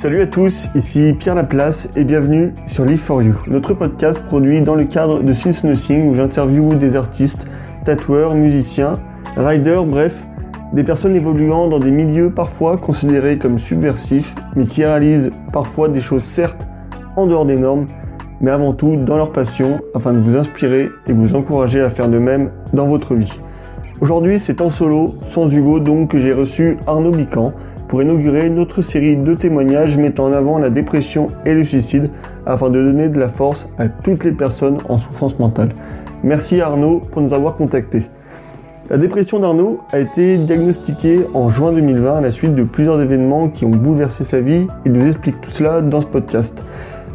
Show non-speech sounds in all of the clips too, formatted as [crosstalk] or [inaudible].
Salut à tous, ici Pierre Laplace et bienvenue sur Live for You, notre podcast produit dans le cadre de Since Nothing où j'interviewe des artistes, tatoueurs, musiciens, riders, bref, des personnes évoluant dans des milieux parfois considérés comme subversifs, mais qui réalisent parfois des choses certes en dehors des normes, mais avant tout dans leur passion afin de vous inspirer et vous encourager à faire de même dans votre vie. Aujourd'hui, c'est en solo, sans Hugo, donc que j'ai reçu Arnaud Bican pour inaugurer notre série de témoignages mettant en avant la dépression et le suicide afin de donner de la force à toutes les personnes en souffrance mentale. Merci Arnaud pour nous avoir contactés. La dépression d'Arnaud a été diagnostiquée en juin 2020 à la suite de plusieurs événements qui ont bouleversé sa vie. Il nous explique tout cela dans ce podcast.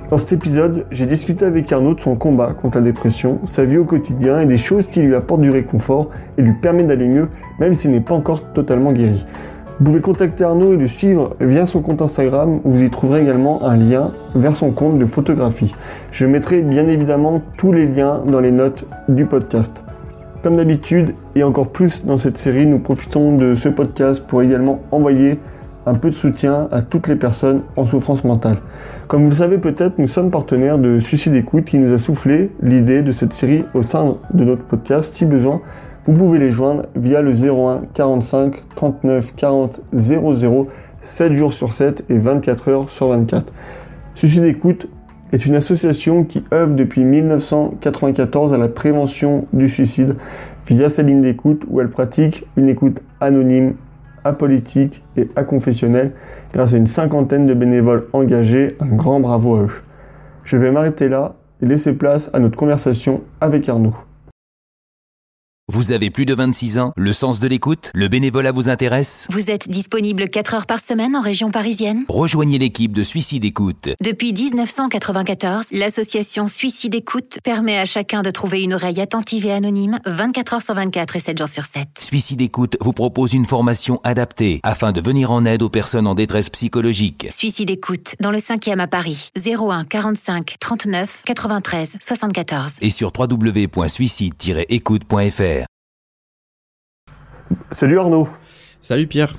Dans cet épisode, j'ai discuté avec Arnaud de son combat contre la dépression, sa vie au quotidien et des choses qui lui apportent du réconfort et lui permettent d'aller mieux, même s'il n'est pas encore totalement guéri. Vous pouvez contacter Arnaud et le suivre via son compte Instagram où vous y trouverez également un lien vers son compte de photographie. Je mettrai bien évidemment tous les liens dans les notes du podcast. Comme d'habitude, et encore plus dans cette série, nous profitons de ce podcast pour également envoyer un peu de soutien à toutes les personnes en souffrance mentale. Comme vous le savez peut-être, nous sommes partenaires de Suicide Écoute qui nous a soufflé l'idée de cette série au sein de notre podcast. Si besoin, vous pouvez les joindre via le 01 45 39 40 00 7 jours sur 7 et 24 heures sur 24. Suicide Écoute est une association qui œuvre depuis 1994 à la prévention du suicide via sa ligne d'écoute où elle pratique une écoute anonyme apolitique et aconfessionnelle grâce à une cinquantaine de bénévoles engagés. Un grand bravo à eux. Je vais m'arrêter là et laisser place à notre conversation avec Arnaud. Vous avez plus de 26 ans, le sens de l'écoute, le bénévolat vous intéresse Vous êtes disponible 4 heures par semaine en région parisienne Rejoignez l'équipe de Suicide Écoute. Depuis 1994, l'association Suicide Écoute permet à chacun de trouver une oreille attentive et anonyme 24 heures sur 24 et 7 jours sur 7. Suicide Écoute vous propose une formation adaptée afin de venir en aide aux personnes en détresse psychologique. Suicide Écoute, dans le 5e à Paris, 01 45 39 93 74. Et sur www.suicide-écoute.fr. Salut Arnaud. Salut Pierre.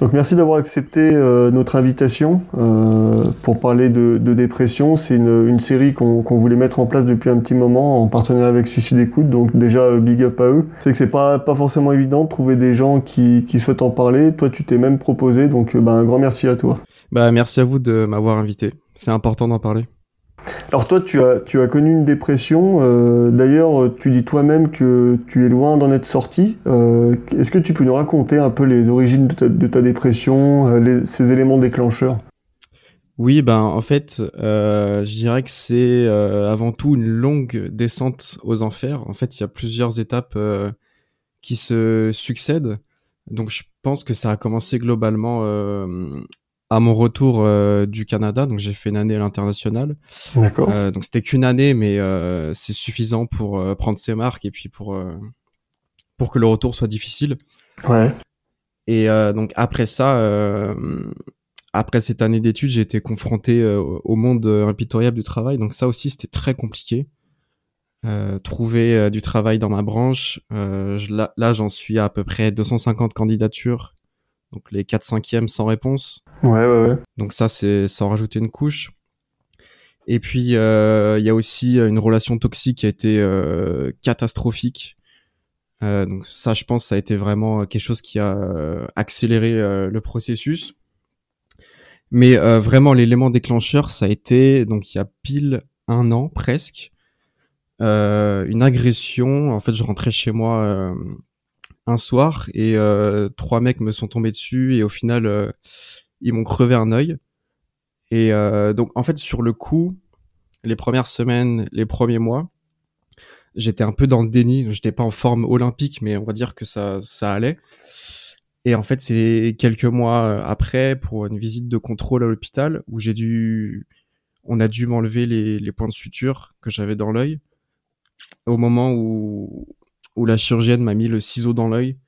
Donc merci d'avoir accepté euh, notre invitation euh, pour parler de, de dépression. C'est une, une, série qu'on voulait mettre en place depuis un petit moment en partenariat avec Suicide Écoute. Donc déjà euh, big up à eux. C'est que c'est pas pas forcément évident de trouver des gens qui, qui souhaitent en parler. Toi tu t'es même proposé. Donc bah, un grand merci à toi. Bah merci à vous de m'avoir invité. C'est important d'en parler. Alors toi, tu as, connu une dépression. Euh, D'ailleurs, tu dis toi-même que tu es loin d'en être sorti. Euh, Est-ce que tu peux nous raconter un peu les origines de ta, dépression, euh, ces éléments déclencheurs? Oui, ben en fait, je dirais que c'est avant tout une longue descente aux enfers. En fait, il y a plusieurs étapes qui se succèdent. Donc, je pense que ça a commencé globalement à mon retour euh, du Canada, donc j'ai fait une année à l'international. D'accord. Euh, donc c'était qu'une année, mais euh, c'est suffisant pour prendre ses marques et puis pour pour que le retour soit difficile. Ouais. Et donc après ça, après cette année d'études, j'ai été confronté au monde impitoyable du travail. Donc ça aussi, c'était très compliqué. trouver du travail dans ma branche, je, là, là j'en suis à, à peu près 250 candidatures donc les 4 5 sans réponse. Ouais, ouais, ouais. Donc ça, c'est sans rajouter une couche. Et puis, euh, il y a aussi une relation toxique qui a été euh, catastrophique. Euh, donc ça, je pense, ça a été vraiment quelque chose qui a euh, accéléré euh, le processus. Mais euh, vraiment, l'élément déclencheur, ça a été, donc il y a pile un an presque, une agression. En fait, je rentrais chez moi un soir et euh, trois mecs me sont tombés dessus et au final euh, ils m'ont crevé un œil. Et euh, donc en fait sur le coup les premières semaines les premiers mois j'étais un peu dans le déni. J'étais pas en forme olympique mais on va dire que ça ça allait. Et en fait c'est quelques mois après pour une visite de contrôle à l'hôpital où j'ai dû on a dû m'enlever les, les points de suture que j'avais dans l'œil au moment où où la chirurgienne m'a mis le ciseau dans l'œil,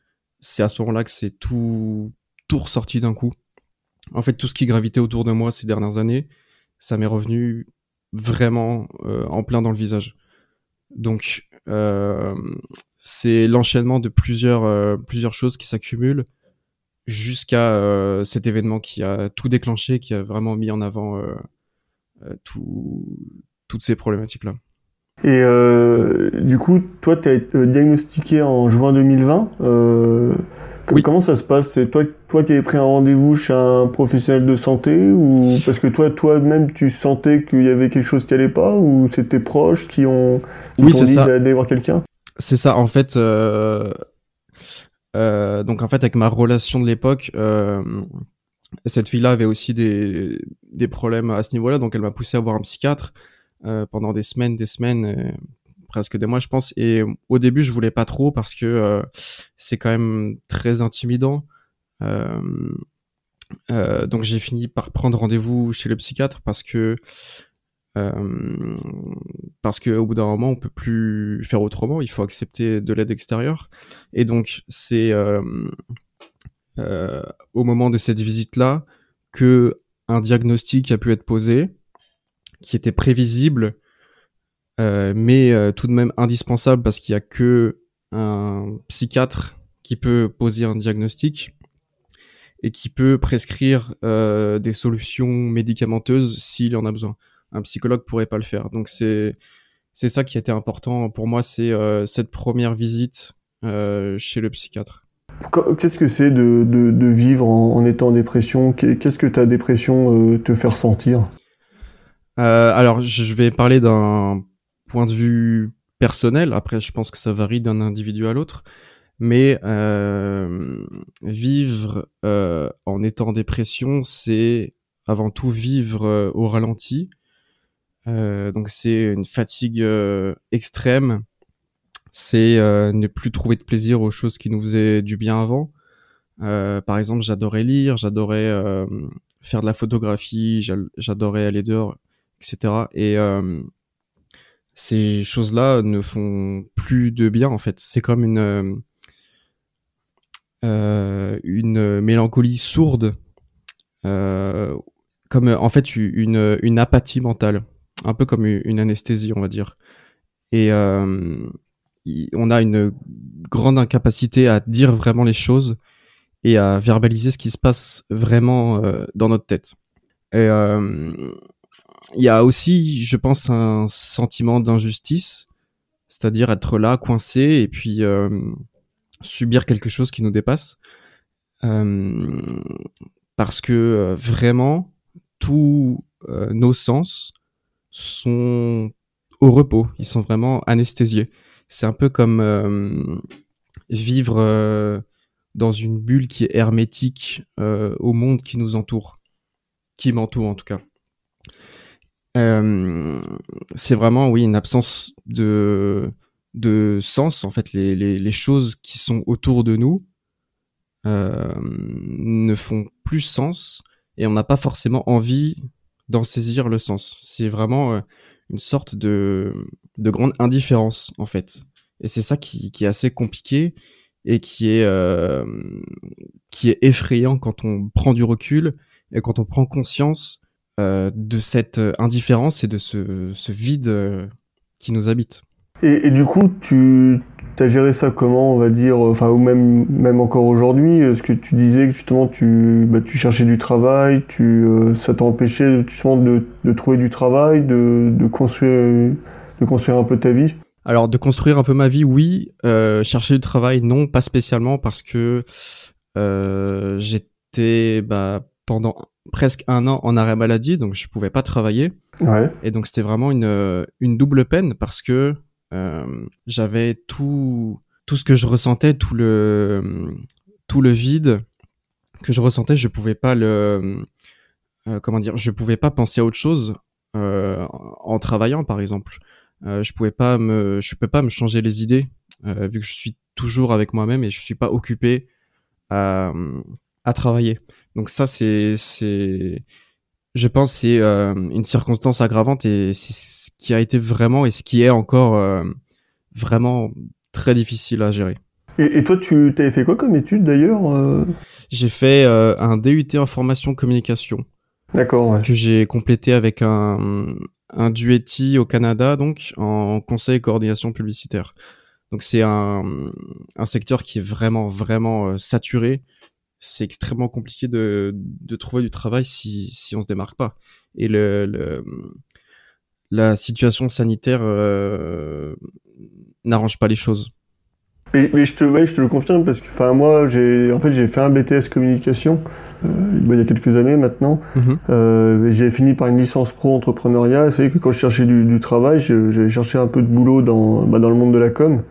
c'est à ce moment-là que c'est tout, tout ressorti d'un coup. En fait, tout ce qui gravitait autour de moi ces dernières années, ça m'est revenu vraiment euh, en plein dans le visage. Donc, euh, c'est l'enchaînement de plusieurs, euh, plusieurs choses qui s'accumulent. jusqu'à cet événement qui a tout déclenché, qui a vraiment mis en avant tout, toutes ces problématiques-là. Et euh, du coup, toi, tu as été diagnostiqué en juin 2020. Euh, Comment ça se passe? C'est toi, toi qui avais pris un rendez-vous chez un professionnel de santé ou parce que toi, toi-même, tu sentais qu'il y avait quelque chose qui allait pas ou c'est tes proches qui ont, qui oui, dit d'aller voir quelqu'un? C'est ça. En fait, euh, euh, donc en fait, avec ma relation de l'époque, euh, cette fille-là avait aussi des, des problèmes à ce niveau-là, donc elle m'a poussé à voir un psychiatre. Euh, pendant des semaines, des semaines, euh, presque des mois, je pense. Et au début, je voulais pas trop parce que euh, c'est quand même très intimidant. donc j'ai fini par prendre rendez-vous chez le psychiatre parce que euh, parce qu'au bout d'un moment, on peut plus faire autrement. Il faut accepter de l'aide extérieure. Et donc, c'est au moment de cette visite-là que un diagnostic a pu être posé qui était prévisible, euh, mais euh, tout de même indispensable parce qu'il y a que un psychiatre qui peut poser un diagnostic et qui peut prescrire euh, des solutions médicamenteuses s'il en a besoin. Un psychologue pourrait pas le faire. Donc c'est c'est ça qui été important pour moi, c'est cette première visite chez le psychiatre. Qu'est-ce que c'est de, de, vivre en, en, étant en dépression? Qu'est-ce que ta dépression te fait ressentir? Euh, alors, je vais parler d'un point de vue personnel. Après, je pense que ça varie d'un individu à l'autre. Mais euh, vivre euh, en étant dépression, c'est avant tout vivre euh, au ralenti. Donc c'est une fatigue extrême. C'est ne plus trouver de plaisir aux choses qui nous faisaient du bien avant. par exemple, j'adorais lire, j'adorais faire de la photographie, j'adorais aller dehors etc. Et euh, ces choses-là ne font plus de bien en fait. C'est comme une euh, euh, une mélancolie sourde, comme en fait une une apathie mentale, un peu comme une anesthésie on va dire. Et on a une grande incapacité à dire vraiment les choses et à verbaliser ce qui se passe vraiment dans notre tête. Et il y a aussi, je pense, un sentiment d'injustice, c'est-à-dire être là, coincé, et puis euh, subir quelque chose qui nous dépasse. Euh, parce que euh, vraiment, tous nos sens sont au repos, ils sont vraiment anesthésiés. C'est un peu comme vivre dans une bulle qui est hermétique au monde qui nous entoure, qui m'entoure en tout cas. Euh, c'est vraiment, oui, une absence de, de sens. En fait, les, les, les choses qui sont autour de nous euh, ne font plus sens et on n'a pas forcément envie d'en saisir le sens. C'est vraiment euh, une sorte de, de grande indifférence, en fait. Et c'est ça qui, qui est assez compliqué et qui est, euh, qui est effrayant quand on prend du recul et quand on prend conscience euh, de cette euh, indifférence et de ce, ce vide euh, qui nous habite. Et, et, du coup, tu as géré ça comment, on va dire, enfin, ou même, même encore aujourd'hui Est-ce que tu disais que justement tu, bah, tu cherchais du travail, tu, ça t'a empêché justement de, de, trouver du travail, de, de, construire, de construire un peu ta vie? Alors, de construire un peu ma vie, oui. Chercher du travail, non, pas spécialement, parce que j'étais bah, pendant presque un an en arrêt maladie, donc je pouvais pas travailler. Ouais. Et donc c'était vraiment une, une double peine parce que euh, j'avais tout tout ce que je ressentais, tout le tout le vide que je ressentais, je pouvais pas le euh, comment dire, je pouvais pas penser à autre chose euh, en travaillant par exemple. Euh, je pouvais pas me je peux pas me changer les idées euh, vu que je suis toujours avec moi-même et je suis pas occupé à à travailler. Donc ça, c'est, c'est, je pense, c'est euh, une circonstance aggravante et c'est ce qui a été vraiment et ce qui est encore euh, vraiment très difficile à gérer. Et, et toi, tu t'avais fait quoi comme étude d'ailleurs euh? J'ai fait un DUT information communication. D'accord. Ouais. Que j'ai complété avec un un duetti au Canada, donc en conseil et coordination publicitaire. Donc c'est un, un secteur qui est vraiment vraiment saturé c'est extrêmement compliqué de, de trouver du travail si, si on se démarque pas. Et le, le la situation sanitaire euh, n'arrange pas les choses. Mais, je te, ouais, je te le confirme parce que, enfin, moi, j'ai, en fait, j'ai fait un BTS communication euh, il y a quelques années maintenant. Mhm. Euh, j'ai fini par une licence pro entrepreneuriat. C'est que quand je cherchais du, du travail, j'ai cherché un peu de boulot dans, bah, dans le monde de la com.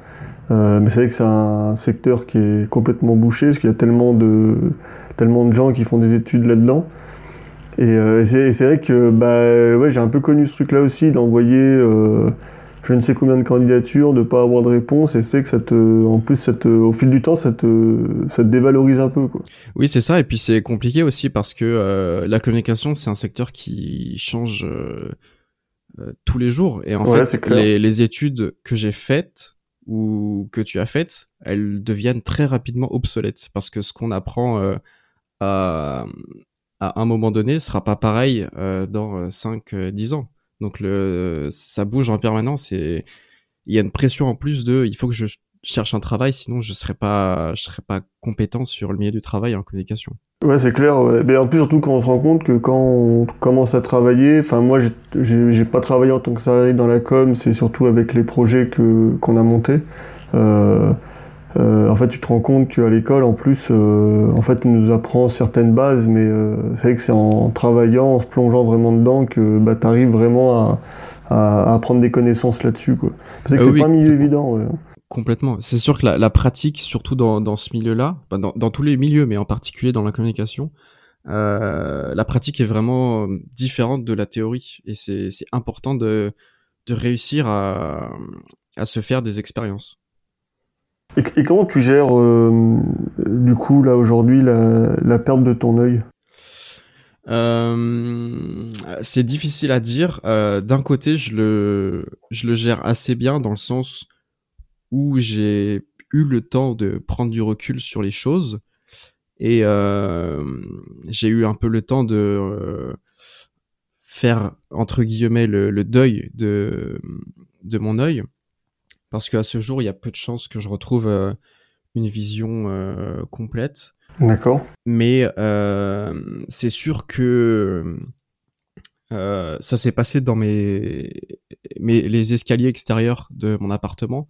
Euh, mais c'est vrai que c'est un secteur qui est complètement bouché parce qu'il y a tellement de, tellement de gens qui font des études là-dedans. Et, euh, c'est vrai que bah, ouais, j'ai un peu connu ce truc-là aussi, d'envoyer euh, je ne sais combien de candidatures, de pas avoir de réponse, et c'est que ça te, en plus, ça te, au fil du temps, ça te, ça te dévalorise un peu. Quoi. Oui, c'est ça, et puis c'est compliqué aussi parce que euh, la communication, c'est un secteur qui change euh, euh, tous les jours, et en Ouais, fait, les, les études que j'ai faites ou que tu as faites, elles deviennent très rapidement obsolètes parce que ce qu'on apprend euh, à, un moment donné sera pas pareil euh, dans 5-10 ans. Donc le, ça bouge en permanence et il y a une pression en plus de il faut que je cherche un travail sinon je serais pas je serais pas compétent sur le milieu du travail en communication. Ouais, c'est clair. ouais. Mais en plus, surtout quand on se rend compte que quand on commence à travailler, enfin, moi, j'ai- pas travaillé en tant que salarié dans la com, c'est surtout avec les projets que qu'on a montés. Euh, euh, en fait, tu te rends compte qu'à l'école, en plus, euh, en fait, on nous apprend certaines bases, mais euh, c'est vrai que c'est en travaillant, en se plongeant vraiment dedans, que bah, tu arrives vraiment à, à, à apprendre des connaissances là-dessus. quoi. C'est que Ah c'est oui, pas un milieu évident. Ouais. Complètement. C'est sûr que la, la pratique, surtout dans, dans ce milieu-là, dans, dans tous les milieux, mais en particulier dans la communication, euh, la pratique est vraiment euh, différente de la théorie. Et c'est important de, de réussir à, à se faire des expériences. Et, et comment tu gères, euh, du coup, là, aujourd'hui, la, la perte de ton œil? Euh, c'est difficile à dire. D'un côté, je le, je le gère assez bien dans le sens où j'ai eu le temps de prendre du recul sur les choses et euh, j'ai eu un peu le temps de euh, faire entre guillemets le, le deuil de de mon œil parce qu'à ce jour, il y a peu de chances que je retrouve euh, une vision euh, complète D'accord. mais euh, c'est sûr que euh, ça s'est passé dans mes, mes les escaliers extérieurs de mon appartement.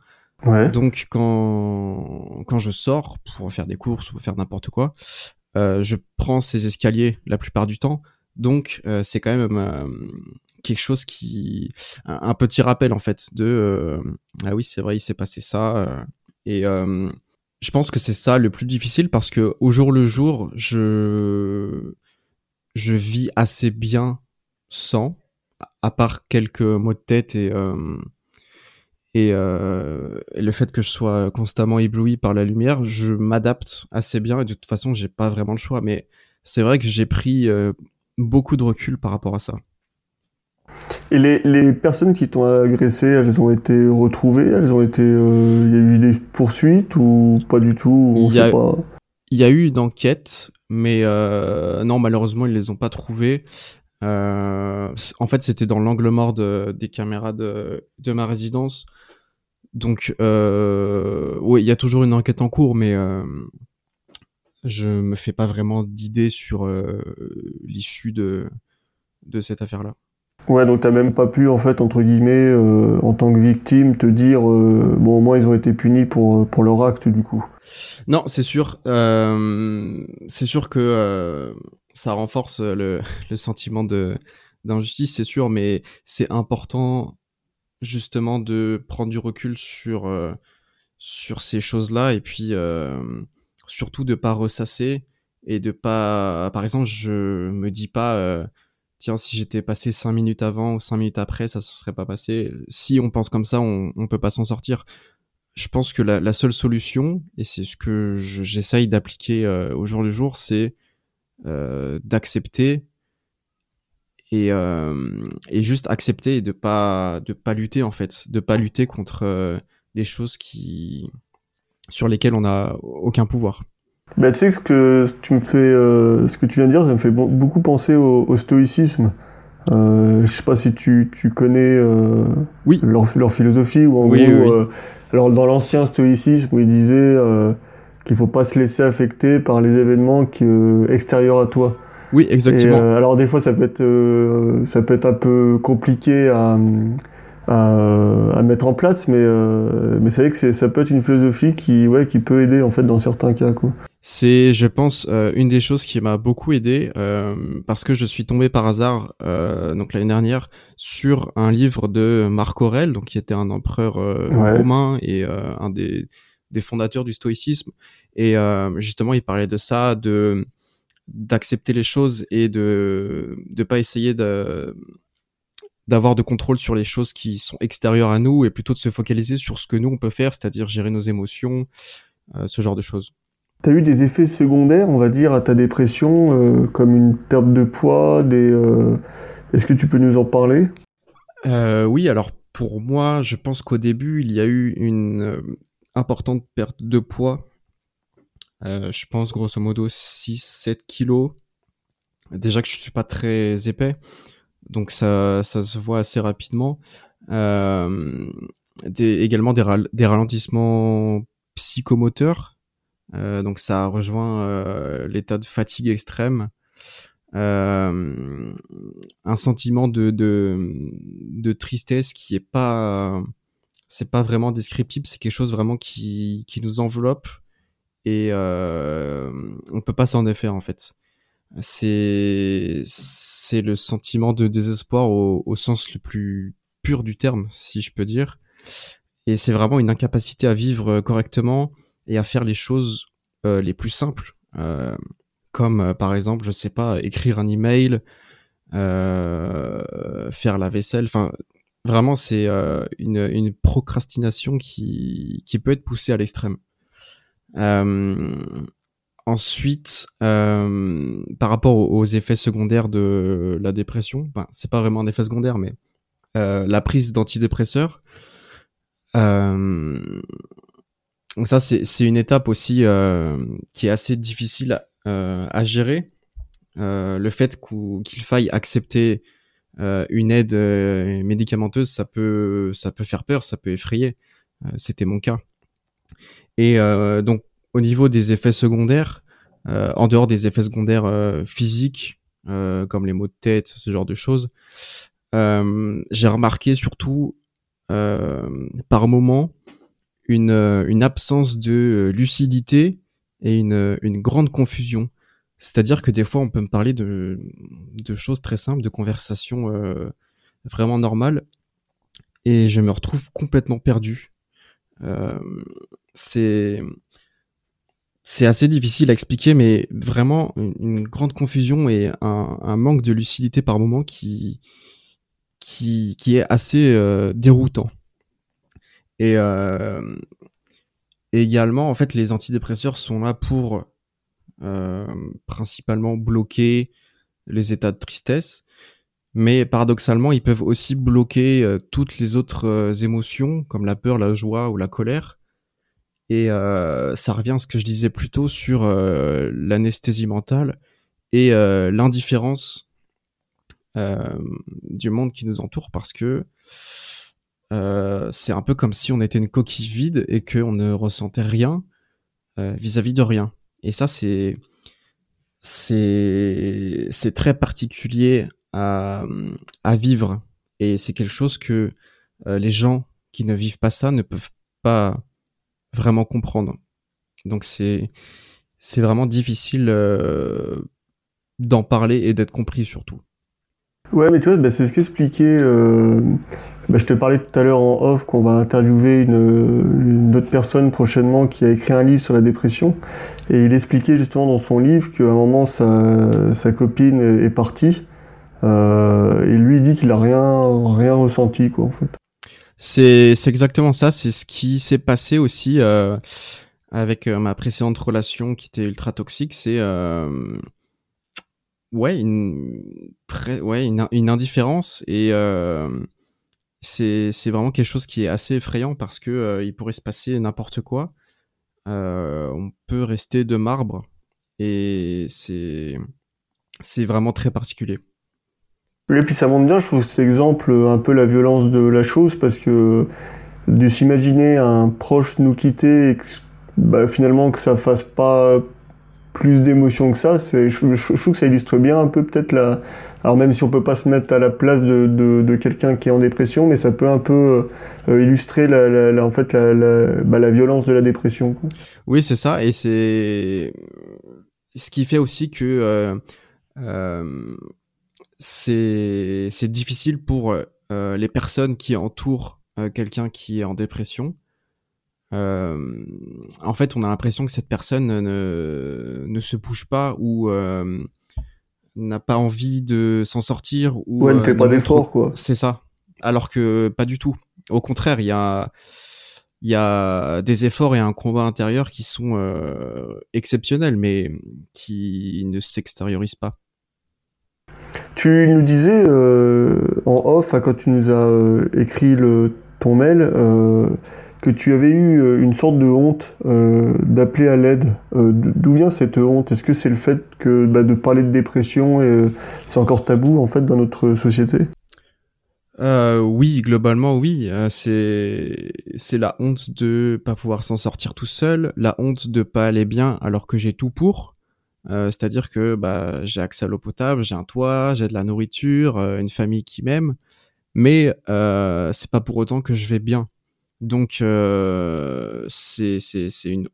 Donc quand quand je sors pour faire des courses ou faire n'importe quoi, euh, je prends ces escaliers la plupart du temps. Donc euh, c'est quand même euh, quelque chose qui un, petit rappel en fait de euh, ah oui c'est vrai il s'est passé ça euh, et euh, je pense que c'est ça le plus difficile parce que au jour le jour, je je vis assez bien sans, à part quelques maux de tête et et, euh, et le fait que je sois constamment ébloui par la lumière, je m'adapte assez bien et de toute façon, j'ai pas vraiment le choix. Mais c'est vrai que j'ai pris euh, beaucoup de recul par rapport à ça. Et les, les personnes qui t'ont agressé, elles ont été retrouvées? Elles ont été. euh, Il y a eu des poursuites ou pas du tout? Il y a- pas. Y a eu une enquête, mais non, malheureusement, ils les ont pas trouvés. Euh, en fait, c'était dans l'angle mort de- des caméras de, de ma résidence. Donc, euh, oui, il y a toujours une enquête en cours, mais euh, je me fais pas vraiment d'idée sur euh, l'issue de, de cette affaire-là. Ouais, donc t'as même pas pu, en fait, entre guillemets, en tant que victime, te dire bon, au moins ils ont été punis pour, pour leur acte, du coup. Non, c'est sûr. C'est sûr que ça renforce le, le sentiment de d'injustice, c'est sûr, mais c'est important justement de prendre du recul sur euh, sur ces choses-là et puis euh, surtout de pas ressasser et de pas. Par exemple, je me dis pas. euh, Tiens, si j'étais passé cinq minutes avant ou cinq minutes après, ça se serait pas passé. Si on pense comme ça, on, on peut pas s'en sortir je pense que la, la seule solution, et c'est ce que je- j'essaye d'appliquer euh, au jour le jour, c'est euh, d'accepter et, euh, et juste accepter et de pas de pas lutter en fait, de pas lutter contre euh, des choses qui sur lesquelles on n'a aucun pouvoir. Bah, tu sais ce que tu me fais, euh, ce que tu viens de dire, ça me fait beaucoup penser au, au stoïcisme. Je sais pas si tu, tu connais Oui. leur, leur philosophie ou en Oui, gros, oui, alors dans l'ancien stoïcisme où il disait euh, qu'il faut pas se laisser affecter par les événements qui, extérieurs à toi. Oui, exactement. alors des fois, ça peut être, ça peut être un peu compliqué à, à, mettre en place, mais, euh, mais c'est vrai que ça peut être une philosophie qui, ouais, qui peut aider en fait dans certains cas. Quoi. C'est, je pense, euh, une des choses qui m'a beaucoup aidé euh, parce que je suis tombé par hasard, donc l'année dernière, sur un livre de Marc Aurèle, donc qui était un empereur romain et un des, des fondateurs du stoïcisme. Et justement, il parlait de ça, de d'accepter les choses et de de pas essayer de d'avoir de contrôle sur les choses qui sont extérieures à nous et plutôt de se focaliser sur ce que nous on peut faire, c'est-à-dire gérer nos émotions, euh, ce genre de choses. Tu as eu des effets secondaires, on va dire, à ta dépression, euh, comme une perte de poids, des... Euh, est-ce que tu peux nous en parler? Oui, alors pour moi, je pense qu'au début, il y a eu une importante perte de poids. Je pense grosso modo 6-7 kilos. Déjà que je suis pas très épais, donc ça, ça se voit assez rapidement. Euh, des, également des, des ralentissements psychomoteurs. Euh, donc ça rejoint euh, l'état de fatigue extrême. Euh, un sentiment de, de, de tristesse qui est pas c'est pas vraiment descriptible c'est quelque chose vraiment qui, qui nous enveloppe et euh, on peut pas s'en défaire en fait c'est c'est le sentiment de désespoir au, au, sens le plus pur du terme, si je peux dire. Et c'est vraiment une incapacité à vivre correctement et à faire les choses euh, les plus simples, euh, comme euh, par exemple, je sais pas, écrire un email, euh, faire la vaisselle. Enfin, vraiment, c'est euh, une, une procrastination qui qui peut être poussée à l'extrême. Ensuite, euh, par rapport aux effets secondaires de la dépression, ben, c'est pas vraiment un effet secondaire, mais euh, la prise d'antidépresseurs. Euh, ça, c'est une étape aussi euh, qui est assez difficile à, à gérer. Euh, le fait qu'il faille accepter une aide médicamenteuse, ça peut, ça peut faire peur, ça peut effrayer. C'était mon cas. Et donc au niveau des effets secondaires, euh, en dehors des effets secondaires euh, physiques, euh, comme les maux de tête, ce genre de choses, j'ai remarqué surtout par moment une, une absence de lucidité et une, une grande confusion. C'est-à-dire que des fois, on peut me parler de, de choses très simples, de conversations euh, vraiment normales, et je me retrouve complètement perdu. Euh, c'est c'est assez difficile à expliquer, mais vraiment une, grande confusion et un, manque de lucidité par moment qui qui, qui est assez euh, déroutant. Et, euh, également, en fait, les antidépresseurs sont là pour principalement bloquer les états de tristesse, mais paradoxalement, ils peuvent aussi bloquer toutes les autres émotions, comme la peur, la joie ou la colère et euh, ça revient à ce que je disais plus tôt sur euh, l'anesthésie mentale et euh, l'indifférence du monde qui nous entoure parce que c'est un peu comme si on était une coquille vide et qu'on ne ressentait rien vis-à-vis de rien. Et ça, c'est c'est très particulier à, à vivre et c'est quelque chose que les gens qui ne vivent pas ça ne peuvent pas vraiment comprendre. Donc c'est c'est vraiment difficile euh, d'en parler et d'être compris surtout. Ouais, mais tu vois, bah, c'est ce qu'expliquait. Euh, bah, je te parlais tout à l'heure en off qu'on va interviewer une, une, autre personne prochainement qui a écrit un livre sur la dépression. Et il expliquait justement dans son livre qu'à un moment sa, sa copine est partie. Euh, et lui dit qu'il a rien, rien ressenti, quoi, en fait. C'est exactement ça. C'est ce qui s'est passé aussi euh, avec euh, ma précédente relation qui était ultra toxique. C'est ouais une ouais une, indifférence et c'est c'est vraiment quelque chose qui est assez effrayant parce que il pourrait se passer n'importe quoi. on peut rester de marbre et c'est c'est vraiment très particulier. Et puis ça montre bien, je trouve cet exemple un peu la violence de la chose parce que de s'imaginer un proche nous quitter bah, finalement que ça fasse pas plus d'émotions que ça. C'est, je, trouve que ça illustre bien un peu peut-être la. Alors même si on peut pas se mettre à la place de, quelqu'un qui est en dépression, mais ça peut un peu euh, illustrer la, en fait la, bah, la violence de la dépression. Oui, c'est ça, et c'est ce qui fait aussi que euh, euh, c'est difficile pour euh, les personnes qui entourent euh, quelqu'un qui est en dépression. Euh, en fait, on a l'impression que cette personne ne, ne se bouge pas ou n'a pas envie de s'en sortir ou elle ne fait pas d'effort quoi. C'est ça. Alors que pas du tout. Au contraire, il y a il y a des efforts et un combat intérieur qui sont euh, exceptionnels, mais qui ne s'extériorisent pas. Tu nous disais euh, en off, quand tu nous as euh, écrit le, ton mail, euh, que tu avais eu une sorte de honte euh, d'appeler à l'aide. D'où vient cette honte? Est-ce que c'est le fait que bah, de parler de dépression, c'est encore tabou en fait dans notre société? Euh, oui, globalement, oui. Euh, c'est c'est la honte de pas pouvoir s'en sortir tout seul, la honte de pas aller bien alors que j'ai tout pour. Euh, C'est-à-dire que bah j'ai accès à l'eau potable, j'ai un toit, j'ai de la nourriture, euh, une famille qui m'aime, mais euh, c'est pas pour autant que je vais bien. Donc euh, c'est une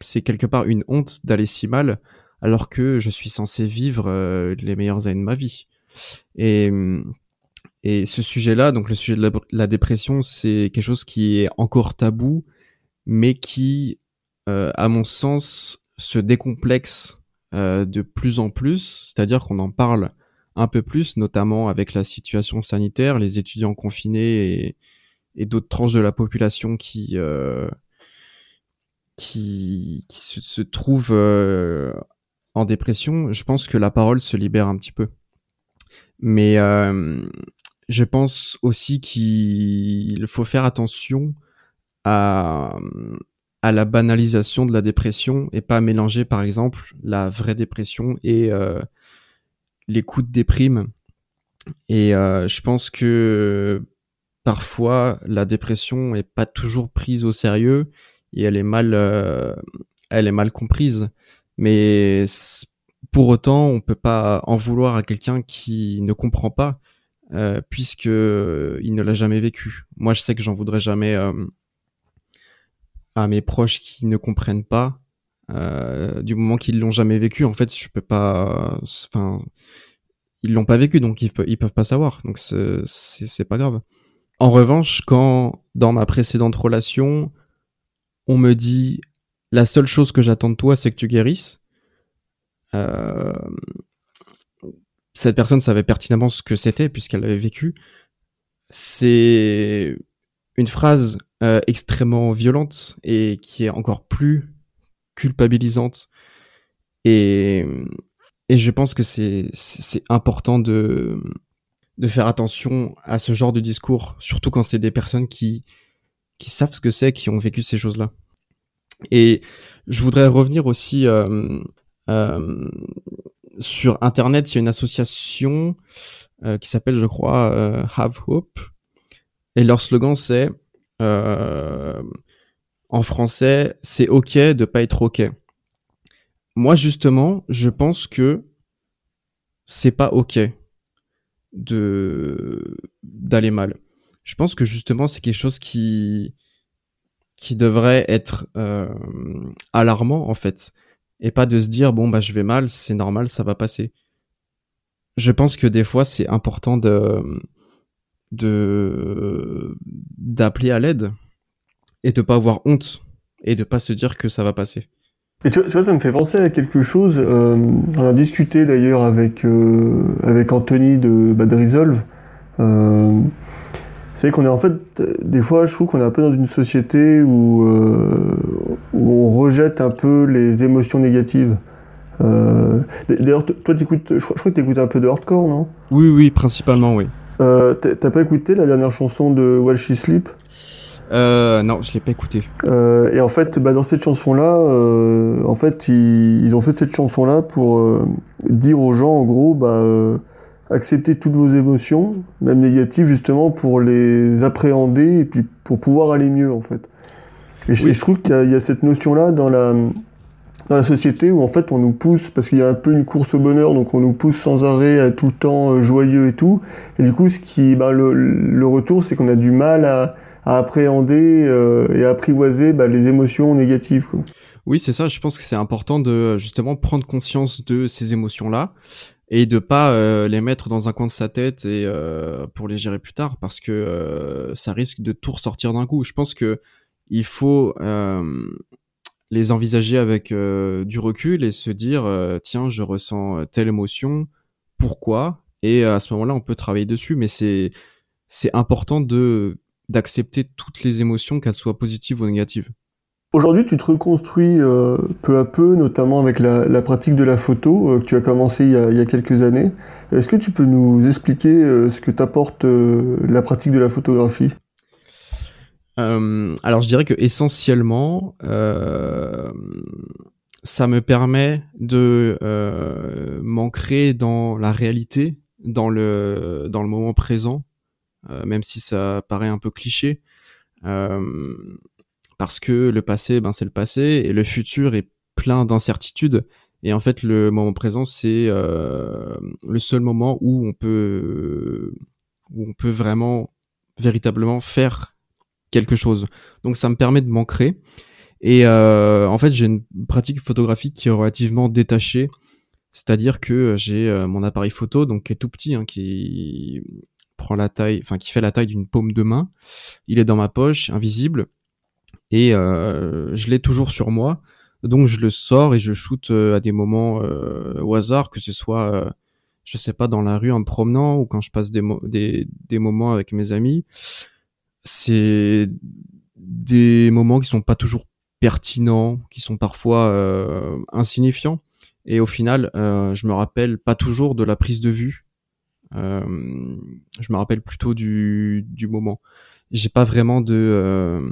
c'est quelque part une honte d'aller si mal alors que je suis censé vivre les meilleures années de ma vie. Et et ce sujet-là, donc le sujet de la, dépression, c'est quelque chose qui est encore tabou, mais qui, à mon sens, se décomplexe euh, de plus en plus. C'est-à-dire qu'on en parle un peu plus, notamment avec la situation sanitaire, les étudiants confinés et, et d'autres tranches de la population qui euh, qui, qui se, se trouvent euh, en dépression. Je pense que la parole se libère un petit peu. Mais euh, je pense aussi qu'il faut faire attention à, à la banalisation de la dépression et pas mélanger par exemple la vraie dépression et euh, les coups de déprime. Et euh, je pense que parfois la dépression est pas toujours prise au sérieux et elle est mal, euh, elle est mal comprise. Mais pour autant, on peut pas en vouloir à quelqu'un qui ne comprend pas euh, puisque il ne l'a jamais vécu. Moi, je sais que j'en voudrais jamais à mes proches qui ne comprennent pas. Euh, du moment qu'ils l'ont jamais vécu, en fait, je peux pas. Enfin, ils l'ont pas vécu, donc ils, peuvent, ils peuvent pas savoir. Donc c'est pas grave. En revanche, quand dans ma précédente relation, on me dit la seule chose que j'attends de toi, c'est que tu guérisses. Euh, cette personne savait pertinemment ce que c'était puisqu'elle l'avait vécu. C'est une phrase euh, extrêmement violente et qui est encore plus culpabilisante. Et, et je pense que c'est, important de, de faire attention à ce genre de discours, surtout quand c'est des personnes qui, qui savent ce que c'est, qui ont vécu ces choses-là. Et je voudrais revenir aussi euh, euh, sur Internet, il y a une association qui s'appelle, je crois, Have Hope. Et leur slogan, c'est euh, en français, c'est OK de pas être OK. Moi, justement, je pense que c'est pas OK de d'aller mal. Je pense que justement, c'est quelque chose qui qui devrait être euh, alarmant en fait et pas de se dire bon bah je vais mal, c'est normal, ça va passer. Je pense que des fois c'est important de de d'appeler à l'aide et de pas avoir honte et de pas se dire que ça va passer. Et tu, vois, ça me fait penser à quelque chose. Euh, on a discuté d'ailleurs avec euh, avec Anthony de, bah, de Resolve. Euh, c'est qu'on est en fait, des fois, je trouve qu'on est un peu dans une société où, euh, où on rejette un peu les émotions négatives. D'ailleurs, toi, t'écoutes, je, crois que tu écoutes un peu de hardcore, non? Oui, oui, principalement, oui. Euh, T'as pas écouté la dernière chanson de While She Sleep? Euh, non, je l'ai pas écouté. Euh, et en fait, bah, dans cette chanson-là, euh, en fait, ils, ils, ont fait cette chanson-là pour dire aux gens, en gros, bah, accepter toutes vos émotions, même négatives, justement pour les appréhender et puis pour pouvoir aller mieux, en fait. Et je, je trouve qu'il y, y, a cette notion-là dans la, dans la société où en fait on nous pousse, parce qu'il y a un peu une course au bonheur, donc on nous pousse sans arrêt à tout le temps euh, joyeux et tout. Et du coup, ce qui, bah, le, le retour, c'est qu'on a du mal à, à appréhender euh, et à apprivoiser bah, les émotions négatives. Quoi. Oui, c'est ça. Je pense que c'est important de justement prendre conscience de ces émotions-là et de pas euh, les mettre dans un coin de sa tête et euh, pour les gérer plus tard parce que euh, ça risque de tout ressortir d'un coup. Je pense que il faut euh, les envisager avec du recul et se dire tiens je ressens telle émotion pourquoi? Et à ce moment-là on peut travailler dessus mais c'est c'est important de d'accepter toutes les émotions qu'elles soient positives ou négatives. Aujourd'hui, tu te reconstruis euh, peu à peu, notamment avec la, pratique de la photo euh, que tu as commencé il y a, il y a quelques années. Est-ce que tu peux nous expliquer euh, ce que t'apporte la pratique de la photographie? Alors, je dirais que essentiellement, ça me permet de m'ancrer dans la réalité, dans le dans le moment présent, même si ça paraît un peu cliché. Euh, parce que le passé, ben c'est le passé et le futur est plein d'incertitudes. Et en fait, le moment présent, c'est euh, le seul moment où on peut où on peut vraiment véritablement faire quelque chose. Donc ça me permet de m'ancrer. Et euh, en fait, j'ai une pratique photographique qui est relativement détachée. C'est-à-dire que j'ai euh, mon appareil photo, donc qui est tout petit, hein, qui prend la taille, enfin qui fait la taille d'une paume de main. Il est dans ma poche, invisible et euh, je l'ai toujours sur moi. Donc je le sors et je shoot euh, à des moments euh, au hasard, que ce soit, je sais pas, dans la rue en me promenant ou quand je passe des, des, des moments avec mes amis. C'est des moments qui sont pas toujours pertinents, qui sont parfois insignifiants. Et au final, je me rappelle pas toujours de la prise de vue. je me rappelle plutôt du, du moment. J'ai pas vraiment de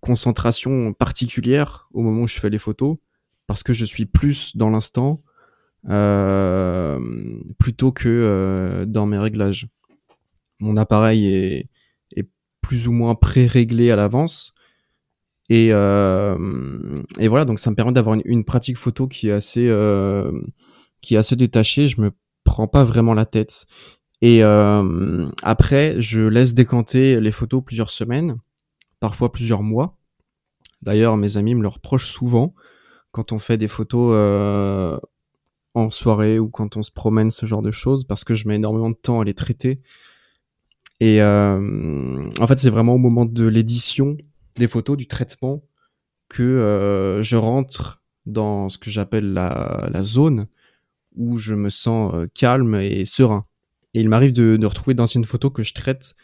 concentration particulière au moment où je fais les photos parce que je suis plus dans l'instant euh, plutôt que euh, dans mes réglages. Mon appareil est plus ou moins pré-réglé à l'avance et, euh, et voilà donc ça me permet d'avoir une, pratique photo qui est assez euh, qui est assez détachée. Je me prends pas vraiment la tête et euh, après je laisse décanter les photos plusieurs semaines parfois plusieurs mois. D'ailleurs, mes amis me le reprochent souvent quand on fait des photos en soirée ou quand on se promène, ce genre de choses, parce que je mets énormément de temps à les traiter. Et euh, en fait, c'est vraiment au moment de l'édition des photos, du traitement, que euh, je rentre dans ce que j'appelle la, zone où je me sens euh, calme et serein. Et il m'arrive de, de retrouver d'anciennes photos que je traite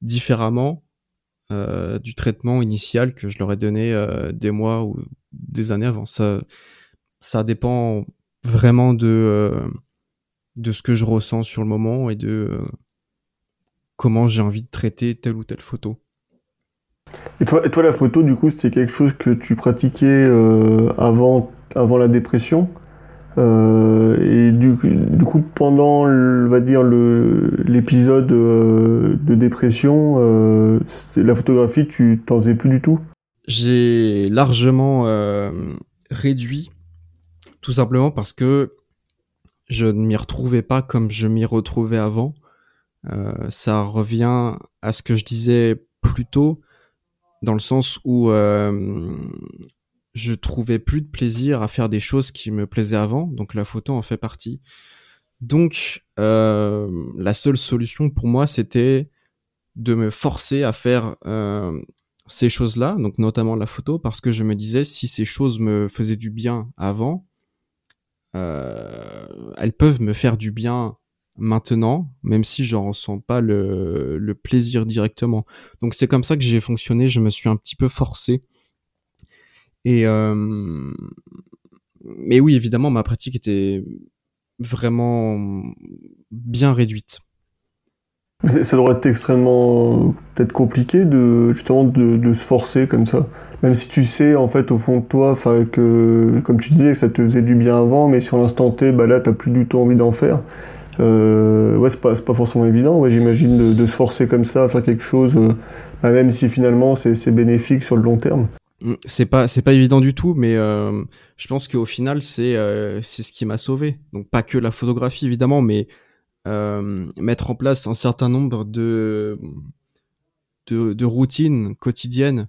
différemment du traitement initial que je leur ai donné des mois ou des années avant. Ça, ça dépend vraiment de, de ce que je ressens sur le moment et de comment j'ai envie de traiter telle ou telle photo. Et toi, et toi la photo, du coup, c'était quelque chose que tu pratiquais avant, avant la dépression? Euh, et du, du, coup, pendant, on va dire, l'épisode euh, de dépression, euh, la photographie, tu t'en faisais plus du tout? J'ai largement réduit, tout simplement parce que je ne m'y retrouvais pas comme je m'y retrouvais avant. Ça revient à ce que je disais plus tôt, dans le sens où je trouvais plus de plaisir à faire des choses qui me plaisaient avant, donc la photo en fait partie. Donc euh, la seule solution pour moi c'était de me forcer à faire euh, ces choses-là, donc notamment la photo, parce que je me disais si ces choses me faisaient du bien avant, euh, elles peuvent me faire du bien maintenant, même si je ressens pas le, le plaisir directement. Donc c'est comme ça que j'ai fonctionné, je me suis un petit peu forcé et euh, mais oui, évidemment, ma pratique était vraiment bien réduite. Ça doit être extrêmement peut-être compliqué de justement de, de, se forcer comme ça. Même si tu sais en fait au fond de toi, enfin que comme tu disais que ça te faisait du bien avant, mais sur l'instant T, bah là t'as plus du tout envie d'en faire. Euh, ouais, c'est pas, pas forcément évident. Ouais, j'imagine de, se forcer comme ça à faire quelque chose, euh, bah, même si finalement c'est bénéfique sur le long terme. Mm, c'est pas pas évident du tout, mais euh, je pense qu'au final c'est euh, c'est ce qui m'a sauvé. Donc pas que la photographie évidemment, mais mettre en place un certain nombre de de, de routines quotidiennes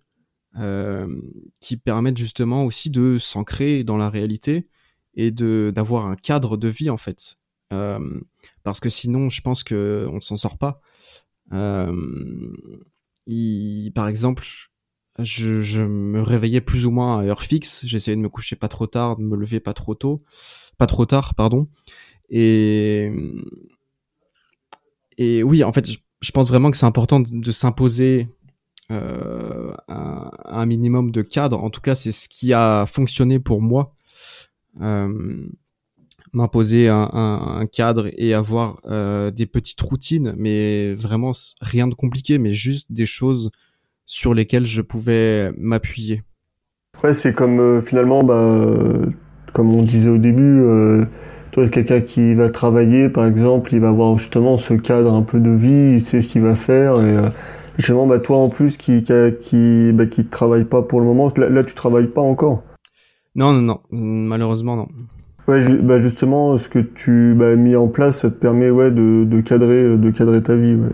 qui permettent justement aussi de s'ancrer dans la réalité et d'avoir un cadre de vie en fait. Euh, parce que sinon, je pense que on s'en sort pas. Il, par exemple, je, me réveillais plus ou moins à heure fixe. J'essayais de me coucher pas trop tard, de me lever pas trop tôt, pas trop tard, pardon. Et oui, en fait, je, pense vraiment que c'est important de, s'imposer euh, un, minimum de cadre. En tout cas, c'est ce qui a fonctionné pour moi. Euh, m'imposer un, un, un, cadre et avoir euh, des petites routines, mais vraiment rien de compliqué, mais juste des choses sur lesquels je pouvais m'appuyer. Ouais, c'est comme euh, finalement, bah, comme on disait au début, euh, toi, quelqu'un qui va travailler, par exemple, il va avoir justement ce cadre un peu de vie, il sait ce qu'il va faire, et euh, justement, bah, toi en plus qui qui qui, bah, qui travaille pas pour le moment, là, là tu travailles pas encore? Non, non, non, malheureusement non. Ouais, bah justement, ce que tu bah, as mis en place, ça te permet ouais de, de cadrer de cadrer ta vie. Ouais.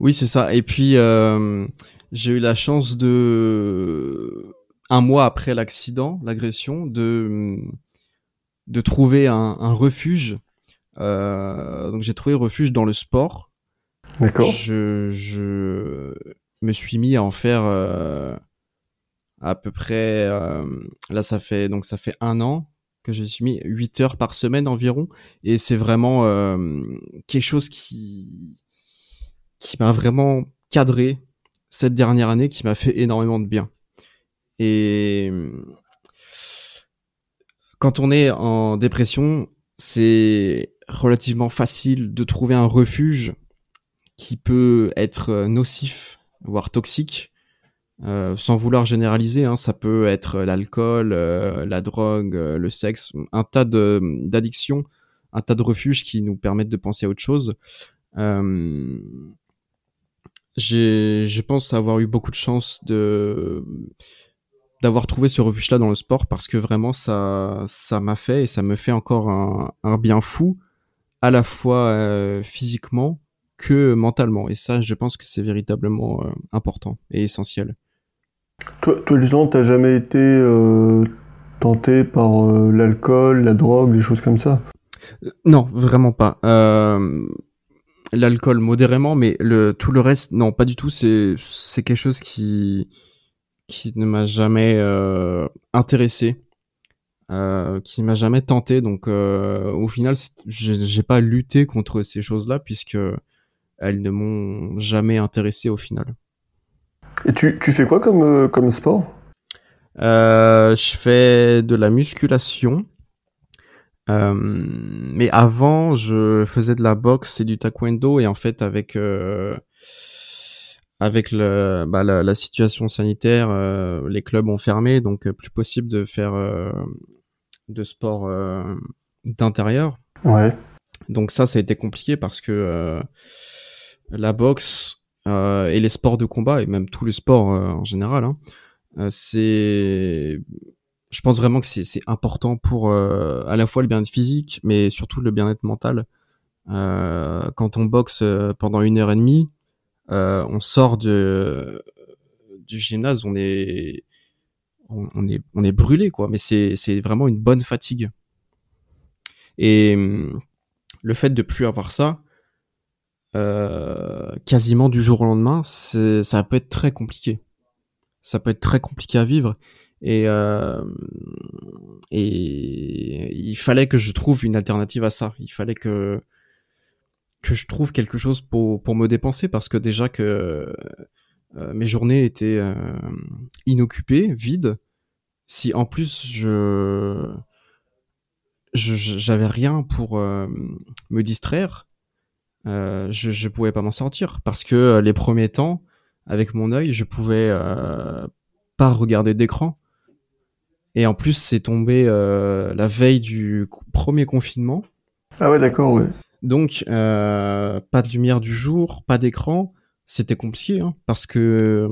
Oui, c'est ça. Et puis euh, j'ai eu la chance de un mois après l'accident, l'agression, de de trouver un, un refuge. Euh, donc j'ai trouvé refuge dans le sport. D'accord. Je, je me suis mis à en faire euh, à peu près. Euh, là, ça fait donc ça fait un an que je suis mis 8 heures par semaine environ, et c'est vraiment euh, quelque chose qui qui m'a vraiment cadré cette dernière année qui m'a fait énormément de bien. Et quand on est en dépression, c'est relativement facile de trouver un refuge qui peut être nocif, voire toxique, euh, sans vouloir généraliser. Hein, ça peut être l'alcool, euh, la drogue, euh, le sexe, un tas d'addictions, un tas de refuges qui nous permettent de penser à autre chose. Je pense avoir eu beaucoup de chance de d'avoir trouvé ce refuge-là dans le sport parce que vraiment ça ça m'a fait et ça me fait encore un, bien fou à la fois physiquement que mentalement et ça je pense que c'est véritablement important et essentiel. Toi, toi justement t'as jamais été euh, tenté par euh, l'alcool, la drogue, des choses comme ça? Non, vraiment pas. Euh, l'alcool modérément, mais tout le reste, non, pas du tout. C'est quelque chose qui qui ne m'a jamais euh, intéressé, euh, qui m'a jamais tenté. Donc euh, au final, j'ai pas lutté contre ces choses-là puisque elles ne m'ont jamais intéressé au final. Et tu, tu fais quoi comme, euh, comme sport? Euh, Je fais de la musculation. Euh, mais avant, je faisais de la boxe et du taekwondo et en fait avec euh, avec le bah, la, la, situation sanitaire, euh, les clubs ont fermé, donc plus possible de faire de sport d'intérieur. Ouais. Donc ça, ça a été compliqué parce que la boxe et les sports de combat et même tous les sports en général, hein, c'est je pense vraiment que c'est important pour euh, à la fois le bien-être physique, mais surtout le bien-être mental. Euh, quand on boxe euh, pendant une heure et demie, euh, on sort de du gymnase, on est on, est on est brûlé quoi. Mais c'est c'est vraiment une bonne fatigue. Et le fait de plus avoir ça, euh, quasiment du jour au lendemain, ça peut être très compliqué. Ça peut être très compliqué à vivre. Et, euh, et il fallait que je trouve une alternative à ça. Il fallait que que je trouve quelque chose pour pour me dépenser parce que déjà que euh, mes journées étaient euh, inoccupées, vides. Si en plus je j'avais rien pour euh, me distraire, euh, je je pouvais pas m'en sortir parce que les premiers temps avec mon œil, je pouvais pas regarder d'écran et en plus, c'est tombé euh, la veille du premier confinement. Ah ouais, d'accord, ouais. Donc, euh, pas de lumière du jour, pas d'écran. C'était compliqué, hein, parce que